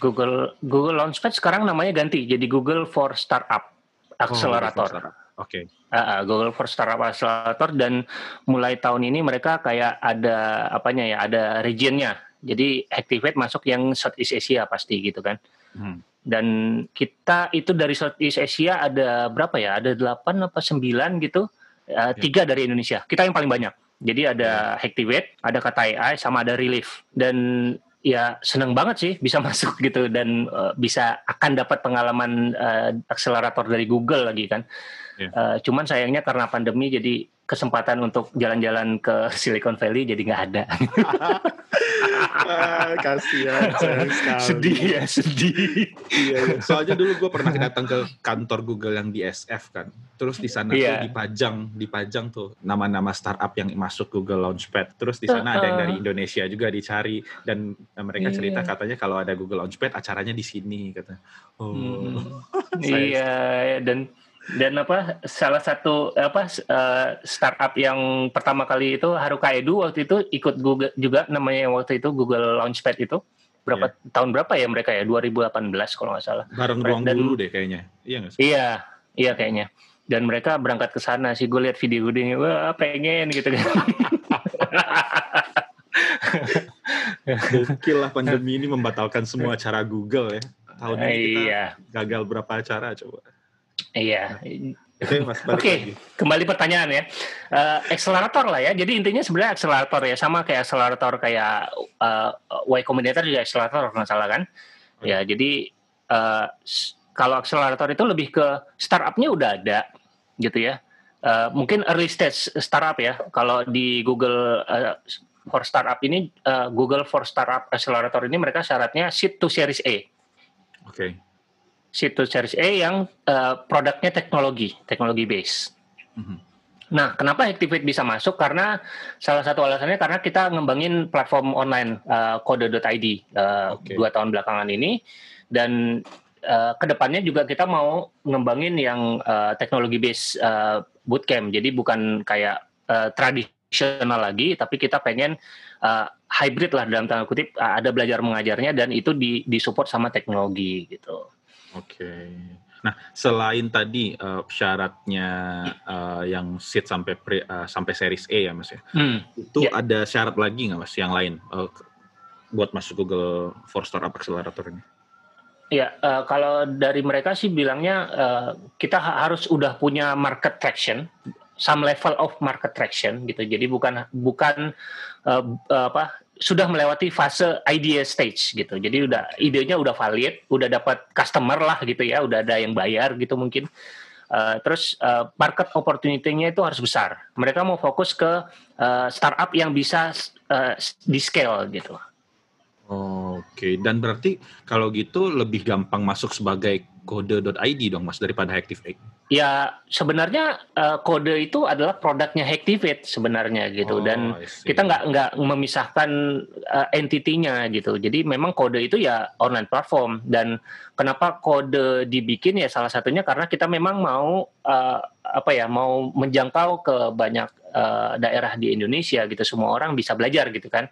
Google Google Launchpad sekarang namanya ganti jadi Google for Startup Accelerator. Oh, Oke. Okay. Uh, Google for Startup Accelerator dan mulai tahun ini mereka kayak ada apanya ya, ada regionnya. Jadi Activate masuk yang Southeast Asia pasti gitu kan. Hmm. Dan kita itu dari Southeast Asia ada berapa ya? Ada delapan apa sembilan gitu. Uh, tiga dari Indonesia. Kita yang paling banyak. Jadi ada yeah. Activate, ada Kata AI, sama ada Relief. Dan ya seneng banget sih bisa masuk gitu dan uh, bisa akan dapat pengalaman uh, akselerator dari Google lagi kan. Yeah. Iya. Uh, cuman sayangnya karena pandemi jadi kesempatan untuk jalan-jalan ke Silicon Valley jadi nggak ada. ah, kasihan, sedih ya, sedih. iya, iya. Soalnya dulu gue pernah datang ke kantor Google yang di SF kan. Terus di sana yeah. tuh dipajang, dipajang tuh nama-nama startup yang masuk Google Launchpad. Terus di sana uh, uh. ada yang dari Indonesia juga dicari dan mereka yeah. cerita katanya kalau ada Google Launchpad acaranya di sini kata. Oh. Hmm. iya dan dan apa salah satu apa uh, startup yang pertama kali itu Haruka Edu waktu itu ikut Google juga namanya waktu itu Google Launchpad itu berapa yeah. tahun berapa ya mereka ya 2018 kalau nggak salah bareng ruang dan, dulu deh kayaknya iya gak sih? iya iya kayaknya dan mereka berangkat ke sana sih gue lihat video-videonya wah pengen gitu kan Gokil lah pandemi ini membatalkan semua acara Google ya. Tahun ini kita iya. gagal berapa acara coba. Iya. Oke, okay. kembali pertanyaan ya. Uh, akselerator lah ya. Jadi intinya sebenarnya akselerator ya, sama kayak akselerator kayak uh, Y Combinator juga akselerator nggak salah kan? Okay. Ya, jadi uh, kalau akselerator itu lebih ke startupnya udah ada gitu ya. Uh, mungkin early stage startup ya. Kalau di Google uh, for startup ini uh, Google for startup accelerator ini mereka syaratnya seed to series A. Oke. Okay situs series A yang uh, produknya teknologi, teknologi base. Mm-hmm. Nah, kenapa Activate bisa masuk? Karena salah satu alasannya karena kita ngembangin platform online uh, kode.id uh, okay. dua tahun belakangan ini dan uh, ke depannya juga kita mau ngembangin yang uh, teknologi base uh, bootcamp. Jadi bukan kayak uh, tradisional lagi, tapi kita pengen uh, hybrid lah dalam tanda kutip uh, ada belajar mengajarnya dan itu di disupport sama teknologi gitu. Oke. Okay. Nah, selain tadi uh, syaratnya uh, yang seat sampai pre, uh, sampai series A ya Mas ya. Hmm, itu yeah. ada syarat lagi nggak Mas yang lain uh, buat masuk Google for Startup Accelerator ini? Ya, uh, kalau dari mereka sih bilangnya uh, kita harus udah punya market traction, some level of market traction gitu. Jadi bukan bukan uh, apa sudah melewati fase idea stage gitu. Jadi udah idenya udah valid, udah dapat customer lah gitu ya, udah ada yang bayar gitu mungkin. Uh, terus uh, market opportunity-nya itu harus besar. Mereka mau fokus ke uh, startup yang bisa uh, di scale gitu. Oke, okay. dan berarti kalau gitu lebih gampang masuk sebagai kode.id dong mas daripada Activate? Ya sebenarnya uh, kode itu adalah produknya Activate sebenarnya gitu oh, dan kita nggak nggak memisahkan uh, entitinya gitu. Jadi memang kode itu ya online platform dan kenapa kode dibikin ya salah satunya karena kita memang mau uh, apa ya mau menjangkau ke banyak uh, daerah di Indonesia gitu semua orang bisa belajar gitu kan.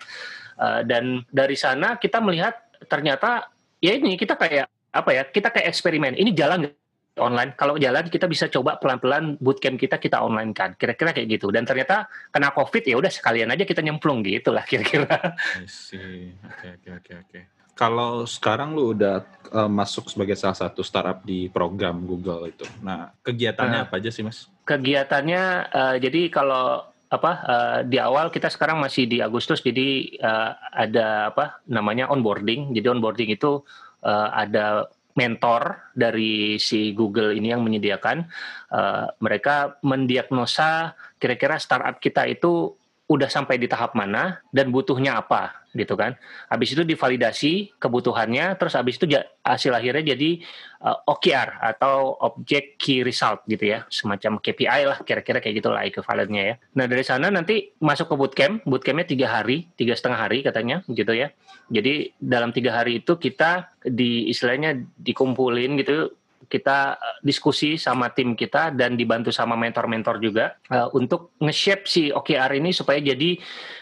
Uh, dan dari sana kita melihat ternyata ya ini kita kayak apa ya kita kayak eksperimen. Ini jalan online. Kalau jalan kita bisa coba pelan-pelan bootcamp kita kita online kan kira-kira kayak gitu. Dan ternyata kena covid ya udah sekalian aja kita nyemplung gitu lah kira-kira. Oke oke oke oke. Kalau sekarang lu udah uh, masuk sebagai salah satu startup di program Google itu. Nah kegiatannya uh, apa aja sih mas? Kegiatannya uh, jadi kalau apa uh, di awal kita sekarang masih di Agustus jadi uh, ada apa namanya onboarding. Jadi onboarding itu uh, ada mentor dari si Google ini yang menyediakan uh, mereka mendiagnosa kira-kira startup kita itu udah sampai di tahap mana dan butuhnya apa gitu kan. Habis itu divalidasi kebutuhannya, terus habis itu hasil akhirnya jadi uh, OKR atau Object Key Result gitu ya, semacam KPI lah kira-kira kayak gitulah equivalentnya ya. Nah dari sana nanti masuk ke bootcamp, bootcampnya tiga hari, tiga setengah hari katanya gitu ya. Jadi dalam tiga hari itu kita di istilahnya dikumpulin gitu kita eh, diskusi sama tim kita dan dibantu sama mentor-mentor juga uh, untuk nge-shape si OKR ini supaya jadi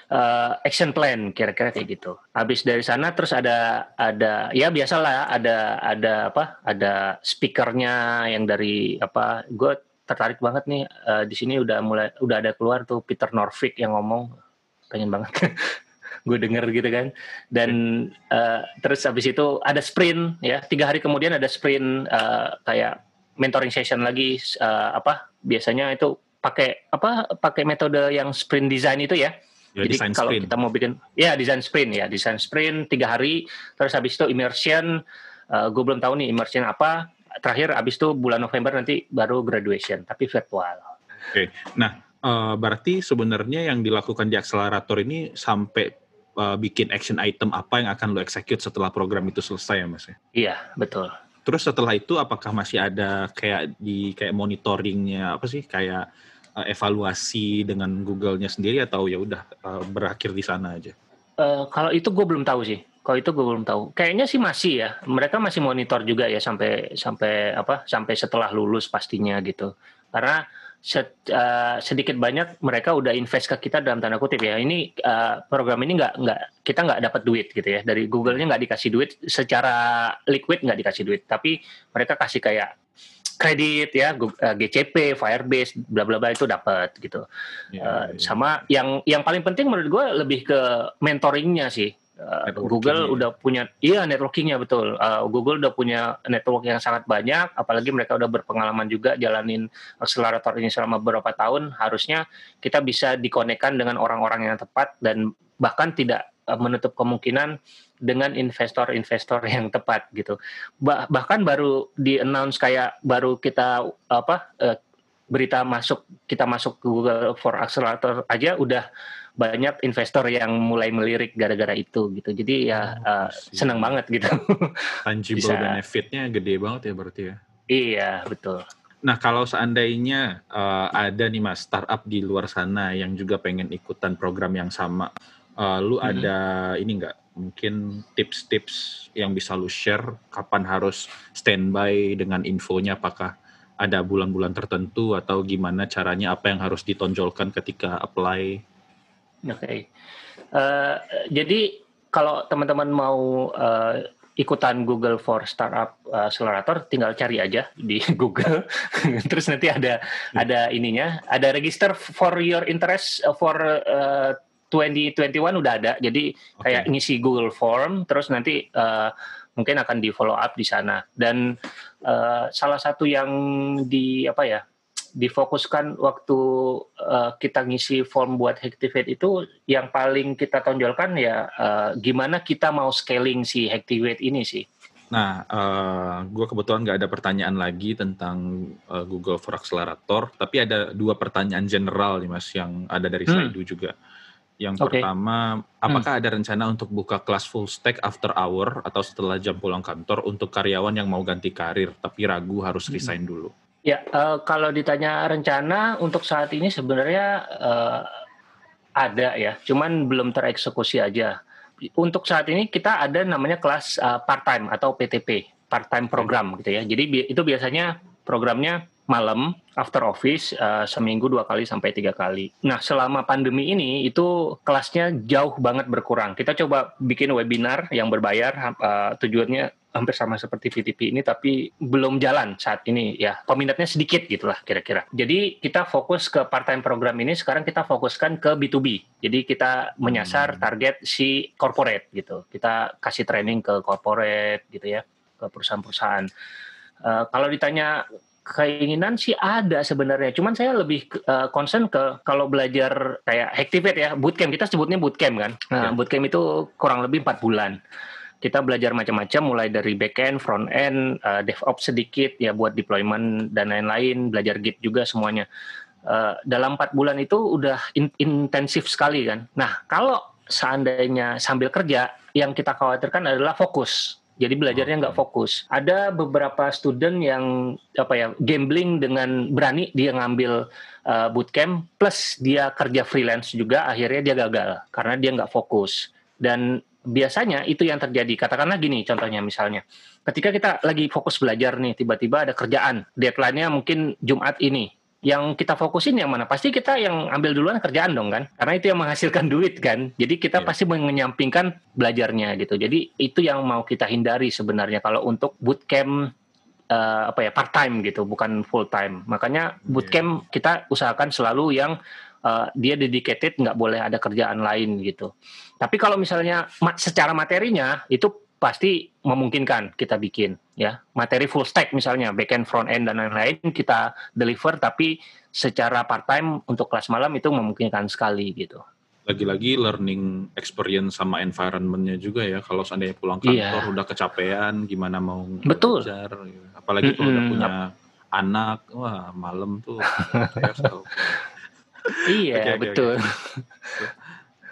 uh, action plan kira-kira kayak gitu. Habis dari sana terus ada ada ya biasalah ada ada apa? Ada speakernya yang dari apa? Gue tertarik banget nih uh, di sini udah mulai udah ada keluar tuh Peter Norvig yang ngomong pengen banget gue denger gitu kan dan uh, terus habis itu ada sprint ya tiga hari kemudian ada sprint uh, kayak mentoring session lagi uh, apa biasanya itu pakai apa pakai metode yang sprint design itu ya Ya, Jadi kalau sprint. kita mau bikin ya design sprint ya design sprint tiga hari terus habis itu immersion uh, gue belum tahu nih immersion apa terakhir habis itu bulan November nanti baru graduation tapi virtual. Oke, okay. nah uh, berarti sebenarnya yang dilakukan di akselerator ini sampai uh, bikin action item apa yang akan lo execute setelah program itu selesai ya mas ya? Iya betul. Terus setelah itu apakah masih ada kayak di kayak monitoringnya apa sih kayak uh, evaluasi dengan Google-nya sendiri atau ya udah uh, berakhir di sana aja? Uh, kalau itu gue belum tahu sih. Kalau itu gue belum tahu. Kayaknya sih masih ya. Mereka masih monitor juga ya sampai sampai apa? Sampai setelah lulus pastinya gitu. Karena uh, sedikit banyak mereka udah invest ke kita dalam tanda kutip ya ini uh, program ini nggak nggak kita nggak dapat duit gitu ya dari Google-nya nggak dikasih duit secara liquid nggak dikasih duit tapi mereka kasih kayak kredit ya GCP, Firebase, bla bla bla itu dapat gitu. Ya, uh, ya. Sama yang yang paling penting menurut gue lebih ke mentoringnya sih. Uh, Google ya. udah punya, iya networkingnya betul. Uh, Google udah punya network yang sangat banyak, apalagi mereka udah berpengalaman juga jalanin akselerator ini selama beberapa tahun. Harusnya kita bisa dikonekkan dengan orang-orang yang tepat dan bahkan tidak uh, menutup kemungkinan dengan investor-investor yang tepat gitu. Bah bahkan baru di announce kayak baru kita apa uh, berita masuk kita masuk ke Google for Accelerator aja udah banyak investor yang mulai melirik gara-gara itu gitu. Jadi ya oh, uh, senang banget gitu. Tangible Bisa. benefitnya gede banget ya berarti ya. Iya betul. Nah kalau seandainya uh, ada nih mas startup di luar sana yang juga pengen ikutan program yang sama, uh, lu hmm. ada ini nggak mungkin tips-tips yang bisa lu share kapan harus standby dengan infonya apakah ada bulan-bulan tertentu atau gimana caranya apa yang harus ditonjolkan ketika apply Oke. Okay. Uh, eh, jadi kalau teman-teman mau uh, ikutan Google for Startup uh, Accelerator, tinggal cari aja di Google. Terus nanti ada hmm. ada ininya, ada register for your interest for uh, 2021 udah ada. Jadi okay. kayak ngisi Google Form, terus nanti uh, mungkin akan di follow up di sana. Dan uh, salah satu yang di apa ya difokuskan waktu uh, kita ngisi form buat Hactivate itu yang paling kita tonjolkan ya uh, gimana kita mau scaling si Hactivate ini sih. Nah, uh, gue kebetulan nggak ada pertanyaan lagi tentang uh, Google for Accelerator, tapi ada dua pertanyaan general nih mas yang ada dari hmm. juga. Yang okay. pertama, apakah hmm. ada rencana untuk buka kelas full stack after hour atau setelah jam pulang kantor untuk karyawan yang mau ganti karir tapi ragu harus hmm. resign hmm. dulu? Ya, uh, kalau ditanya rencana untuk saat ini sebenarnya uh, ada ya, cuman belum tereksekusi aja. Untuk saat ini kita ada namanya kelas uh, part time atau PTP, part time program gitu ya. Jadi bi itu biasanya programnya malam after office uh, seminggu dua kali sampai tiga kali. Nah selama pandemi ini itu kelasnya jauh banget berkurang. Kita coba bikin webinar yang berbayar uh, tujuannya hampir sama seperti VTP ini tapi belum jalan saat ini ya peminatnya sedikit gitulah kira-kira jadi kita fokus ke part time program ini sekarang kita fokuskan ke B2B jadi kita menyasar hmm. target si corporate gitu kita kasih training ke corporate gitu ya ke perusahaan-perusahaan uh, kalau ditanya keinginan sih ada sebenarnya. Cuman saya lebih uh, concern ke kalau belajar kayak Activate ya, bootcamp kita sebutnya bootcamp kan. Nah, ya. bootcamp itu kurang lebih empat bulan kita belajar macam-macam mulai dari backend, front end, uh, DevOps sedikit ya buat deployment dan lain-lain, belajar Git juga semuanya. Uh, dalam empat bulan itu udah in intensif sekali kan. Nah kalau seandainya sambil kerja, yang kita khawatirkan adalah fokus. Jadi belajarnya nggak fokus. Ada beberapa student yang apa ya gambling dengan berani dia ngambil uh, bootcamp plus dia kerja freelance juga akhirnya dia gagal karena dia nggak fokus dan biasanya itu yang terjadi. Katakanlah gini contohnya misalnya. Ketika kita lagi fokus belajar nih, tiba-tiba ada kerjaan. Deadline-nya mungkin Jumat ini. Yang kita fokusin yang mana? Pasti kita yang ambil duluan kerjaan dong kan? Karena itu yang menghasilkan duit kan. Jadi kita yeah. pasti menyampingkan belajarnya gitu. Jadi itu yang mau kita hindari sebenarnya kalau untuk bootcamp uh, apa ya part time gitu, bukan full time. Makanya iya. bootcamp yeah. kita usahakan selalu yang uh, dia dedicated nggak boleh ada kerjaan lain gitu. Tapi kalau misalnya secara materinya itu pasti memungkinkan kita bikin ya materi full stack misalnya backend front end dan lain-lain kita deliver tapi secara part time untuk kelas malam itu memungkinkan sekali gitu lagi-lagi learning experience sama environmentnya juga ya kalau seandainya pulang kantor iya. udah kecapean gimana mau betul belajar, ya. apalagi kalau mm -hmm. udah punya anak wah malam tuh iya okay, betul okay.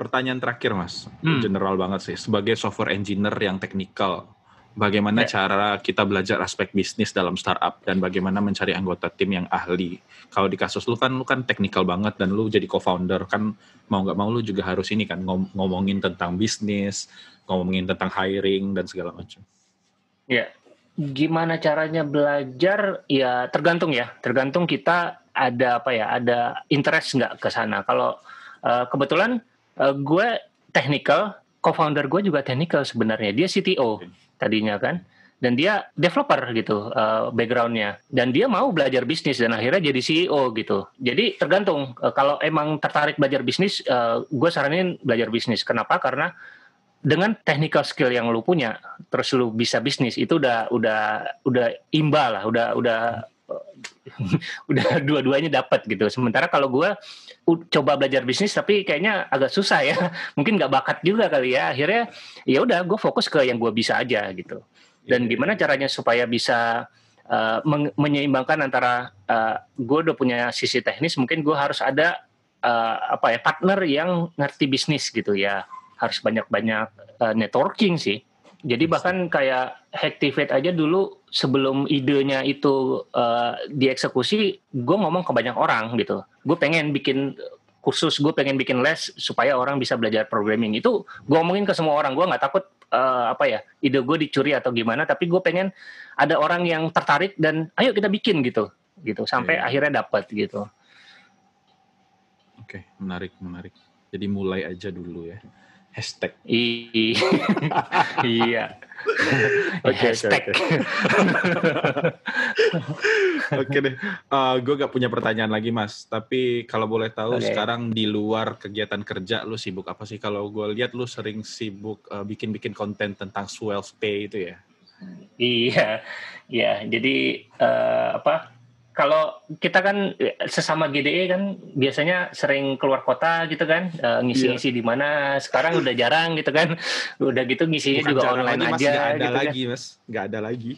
pertanyaan terakhir mas hmm. general banget sih sebagai software engineer yang teknikal bagaimana yeah. cara kita belajar aspek bisnis dalam startup dan bagaimana mencari anggota tim yang ahli. Kalau di kasus lu kan lu kan teknikal banget dan lu jadi co-founder kan mau nggak mau lu juga harus ini kan ngom ngomongin tentang bisnis, ngomongin tentang hiring dan segala macam. Ya, yeah. gimana caranya belajar? Ya tergantung ya, tergantung kita ada apa ya, ada interest nggak ke sana. Kalau uh, kebetulan uh, gue technical, co-founder gue juga technical sebenarnya. Dia CTO tadinya kan, dan dia developer gitu uh, backgroundnya. Dan dia mau belajar bisnis dan akhirnya jadi CEO gitu. Jadi tergantung uh, kalau emang tertarik belajar bisnis, uh, gue saranin belajar bisnis. Kenapa? Karena dengan technical skill yang lu punya terus lu bisa bisnis itu udah udah udah imbal lah udah udah udah dua-duanya dapat gitu. Sementara kalau gue coba belajar bisnis tapi kayaknya agak susah ya. Mungkin nggak bakat juga kali ya. Akhirnya ya udah gue fokus ke yang gue bisa aja gitu. Dan iya. gimana caranya supaya bisa uh, menyeimbangkan antara uh, gue udah punya sisi teknis mungkin gue harus ada uh, apa ya partner yang ngerti bisnis gitu ya. Harus banyak-banyak uh, networking sih. Jadi bahkan kayak Hacktivate aja dulu sebelum idenya itu uh, dieksekusi, gue ngomong ke banyak orang gitu. Gue pengen bikin kursus, gue pengen bikin les supaya orang bisa belajar programming. Itu gue ngomongin ke semua orang. Gue nggak takut uh, apa ya ide gue dicuri atau gimana. Tapi gue pengen ada orang yang tertarik dan ayo kita bikin gitu, gitu. Sampai yeah. akhirnya dapat gitu. Oke, okay, menarik, menarik. Jadi mulai aja dulu ya hashtag. iya. Oke, hashtag. Oke deh. Uh, gue gak punya pertanyaan lagi mas. Tapi kalau boleh tahu okay. sekarang di luar kegiatan kerja lu sibuk apa sih? Kalau gue lihat lu sering sibuk bikin uh, bikin-bikin konten tentang Swells Pay itu ya? Iya, iya. Jadi uh, apa? Kalau kita kan sesama GDE kan biasanya sering keluar kota gitu kan uh, ngisi-ngisi yeah. di mana. Sekarang udah jarang gitu kan. Udah gitu ngisinya Bukan juga online lagi, aja mas, gak ada gitu kan. lagi kan. mas. Nggak ada lagi.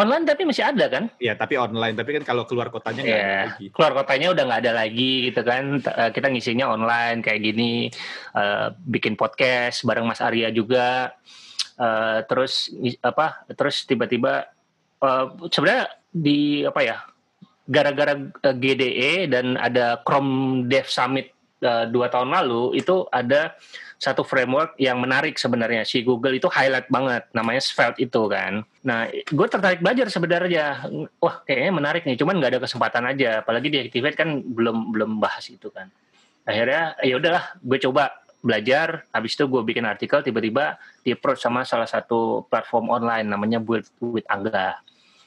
Online tapi masih ada kan? Iya tapi online. Tapi kan kalau keluar kotanya nggak yeah. ada lagi. Keluar kotanya udah nggak ada lagi gitu kan. Uh, kita ngisinya online kayak gini. Uh, bikin podcast bareng Mas Arya juga. Uh, terus apa terus tiba-tiba uh, sebenarnya di apa ya gara-gara eh, GDE dan ada Chrome Dev Summit uh, dua tahun lalu itu ada satu framework yang menarik sebenarnya si Google itu highlight banget namanya Svelte itu kan. Nah, gue tertarik belajar sebenarnya. Wah, kayaknya menarik nih. Cuman nggak ada kesempatan aja. Apalagi di Activate kan belum belum bahas itu kan. Akhirnya ya udahlah, gue coba belajar. Habis itu gue bikin artikel. Tiba-tiba di approach sama salah satu platform online namanya Build with Angga.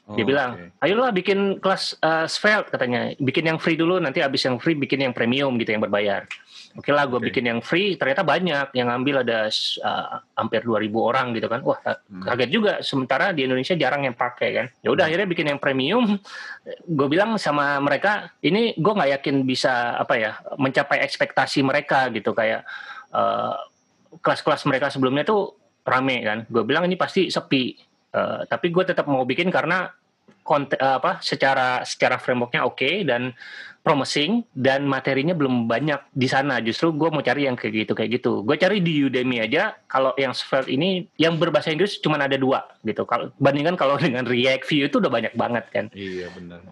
Oh, dia bilang, okay. ayolah bikin kelas uh, Svelte katanya, bikin yang free dulu, nanti abis yang free bikin yang premium gitu yang berbayar. Oke okay lah, gue okay. bikin yang free, ternyata banyak yang ngambil ada uh, hampir 2000 orang gitu kan. Wah, hmm. kaget juga. Sementara di Indonesia jarang yang pakai kan. Ya udah hmm. akhirnya bikin yang premium. Gue bilang sama mereka, ini gue nggak yakin bisa apa ya mencapai ekspektasi mereka gitu kayak uh, kelas-kelas mereka sebelumnya tuh rame kan. Gue bilang ini pasti sepi Uh, tapi gue tetap mau bikin karena konten uh, apa secara secara frameworknya oke okay, dan promising dan materinya belum banyak di sana. Justru gue mau cari yang kayak gitu kayak gitu. Gue cari di Udemy aja kalau yang Svelte ini yang berbahasa Inggris cuma ada dua gitu. Kalau bandingkan kalau dengan React Vue itu udah banyak banget kan. Iya benar.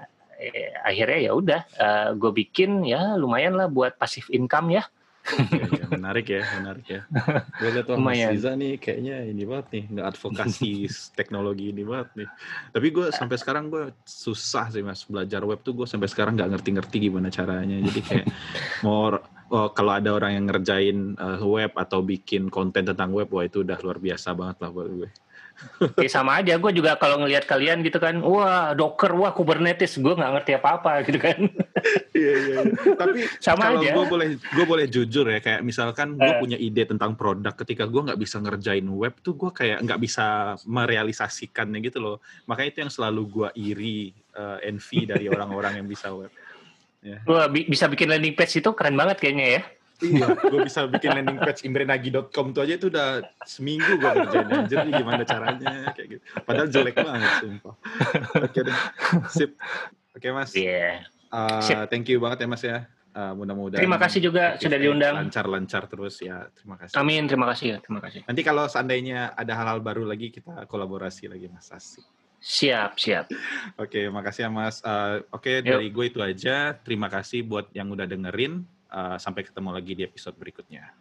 Eh, akhirnya ya udah uh, eh, gue bikin ya lumayan lah buat passive income ya ya, menarik ya, menarik ya. Gue lihat tuh Mas Riza nih kayaknya ini banget nih, nggak advokasi teknologi ini banget nih. Tapi gue sampai sekarang gue susah sih mas belajar web tuh gue sampai sekarang nggak ngerti-ngerti gimana caranya. Jadi kayak mau oh, kalau ada orang yang ngerjain uh, web atau bikin konten tentang web, wah itu udah luar biasa banget lah buat gue. Oke sama aja, gue juga kalau ngelihat kalian gitu kan, wah Docker, wah Kubernetes, gue nggak ngerti apa-apa gitu kan. Iya iya. iya. Tapi sama kalau gue boleh gue boleh jujur ya, kayak misalkan gue uh. punya ide tentang produk, ketika gue nggak bisa ngerjain web tuh gue kayak nggak bisa merealisasikannya gitu loh. Makanya itu yang selalu gue iri, uh, envy dari orang-orang yang bisa web. Yeah. Wah bisa bikin landing page itu keren banget kayaknya ya iya, gue bisa bikin landing page imbrenagi.com tuh aja itu udah seminggu gue kerjain anjir nih gimana caranya kayak gitu. Padahal jelek banget sumpah. Oke deh. Sip. Oke Mas. Iya. Yeah. Uh, thank you banget ya Mas ya. Uh, mudah-mudahan. Terima kasih juga sudah diundang. Lancar-lancar terus ya. Terima kasih. Amin. Terima kasih ya. Terima kasih. Nanti kalau seandainya ada hal-hal baru lagi kita kolaborasi lagi Mas Asik. Siap, siap. Oke, makasih ya Mas. Uh, Oke, okay, dari gue itu aja. Terima kasih buat yang udah dengerin. Uh, sampai ketemu lagi di episode berikutnya.